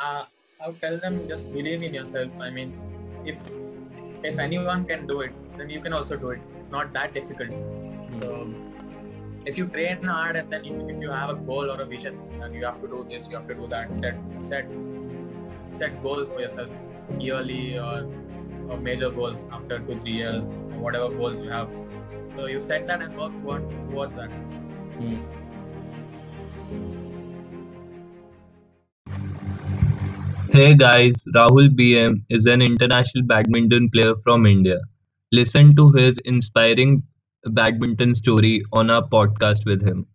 uh, I would tell them just believe in yourself. I mean, if if anyone can do it, then you can also do it. It's not that difficult. So if you train hard and then if, if you have a goal or a vision and you have to do this, you have to do that, set set set goals for yourself yearly or, or major goals after two, three years, or whatever goals you have. So you set that and work towards, towards that. Hey guys, Rahul BM is an international badminton player from India. Listen to his inspiring badminton story on our podcast with him.